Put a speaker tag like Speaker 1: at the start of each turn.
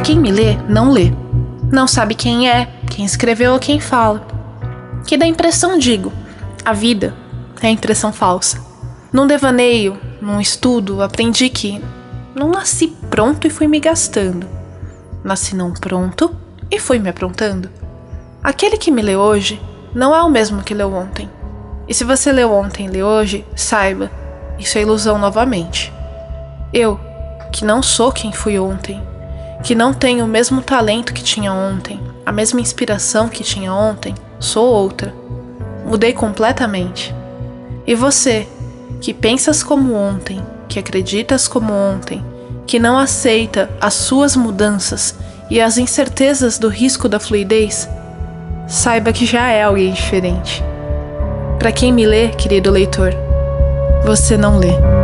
Speaker 1: quem me lê, não lê. Não sabe quem é, quem escreveu ou quem fala. Que dá impressão, digo. A vida é impressão falsa. Num devaneio, num estudo, aprendi que não nasci pronto e fui me gastando. Nasci não pronto e fui me aprontando. Aquele que me lê hoje não é o mesmo que leu ontem. E se você leu ontem e lê hoje, saiba, isso é ilusão novamente. Eu, que não sou quem fui ontem, que não tenho o mesmo talento que tinha ontem, a mesma inspiração que tinha ontem, sou outra. Mudei completamente. E você, que pensas como ontem, que acreditas como ontem, que não aceita as suas mudanças e as incertezas do risco da fluidez, saiba que já é alguém diferente. Para quem me lê, querido leitor, você não lê.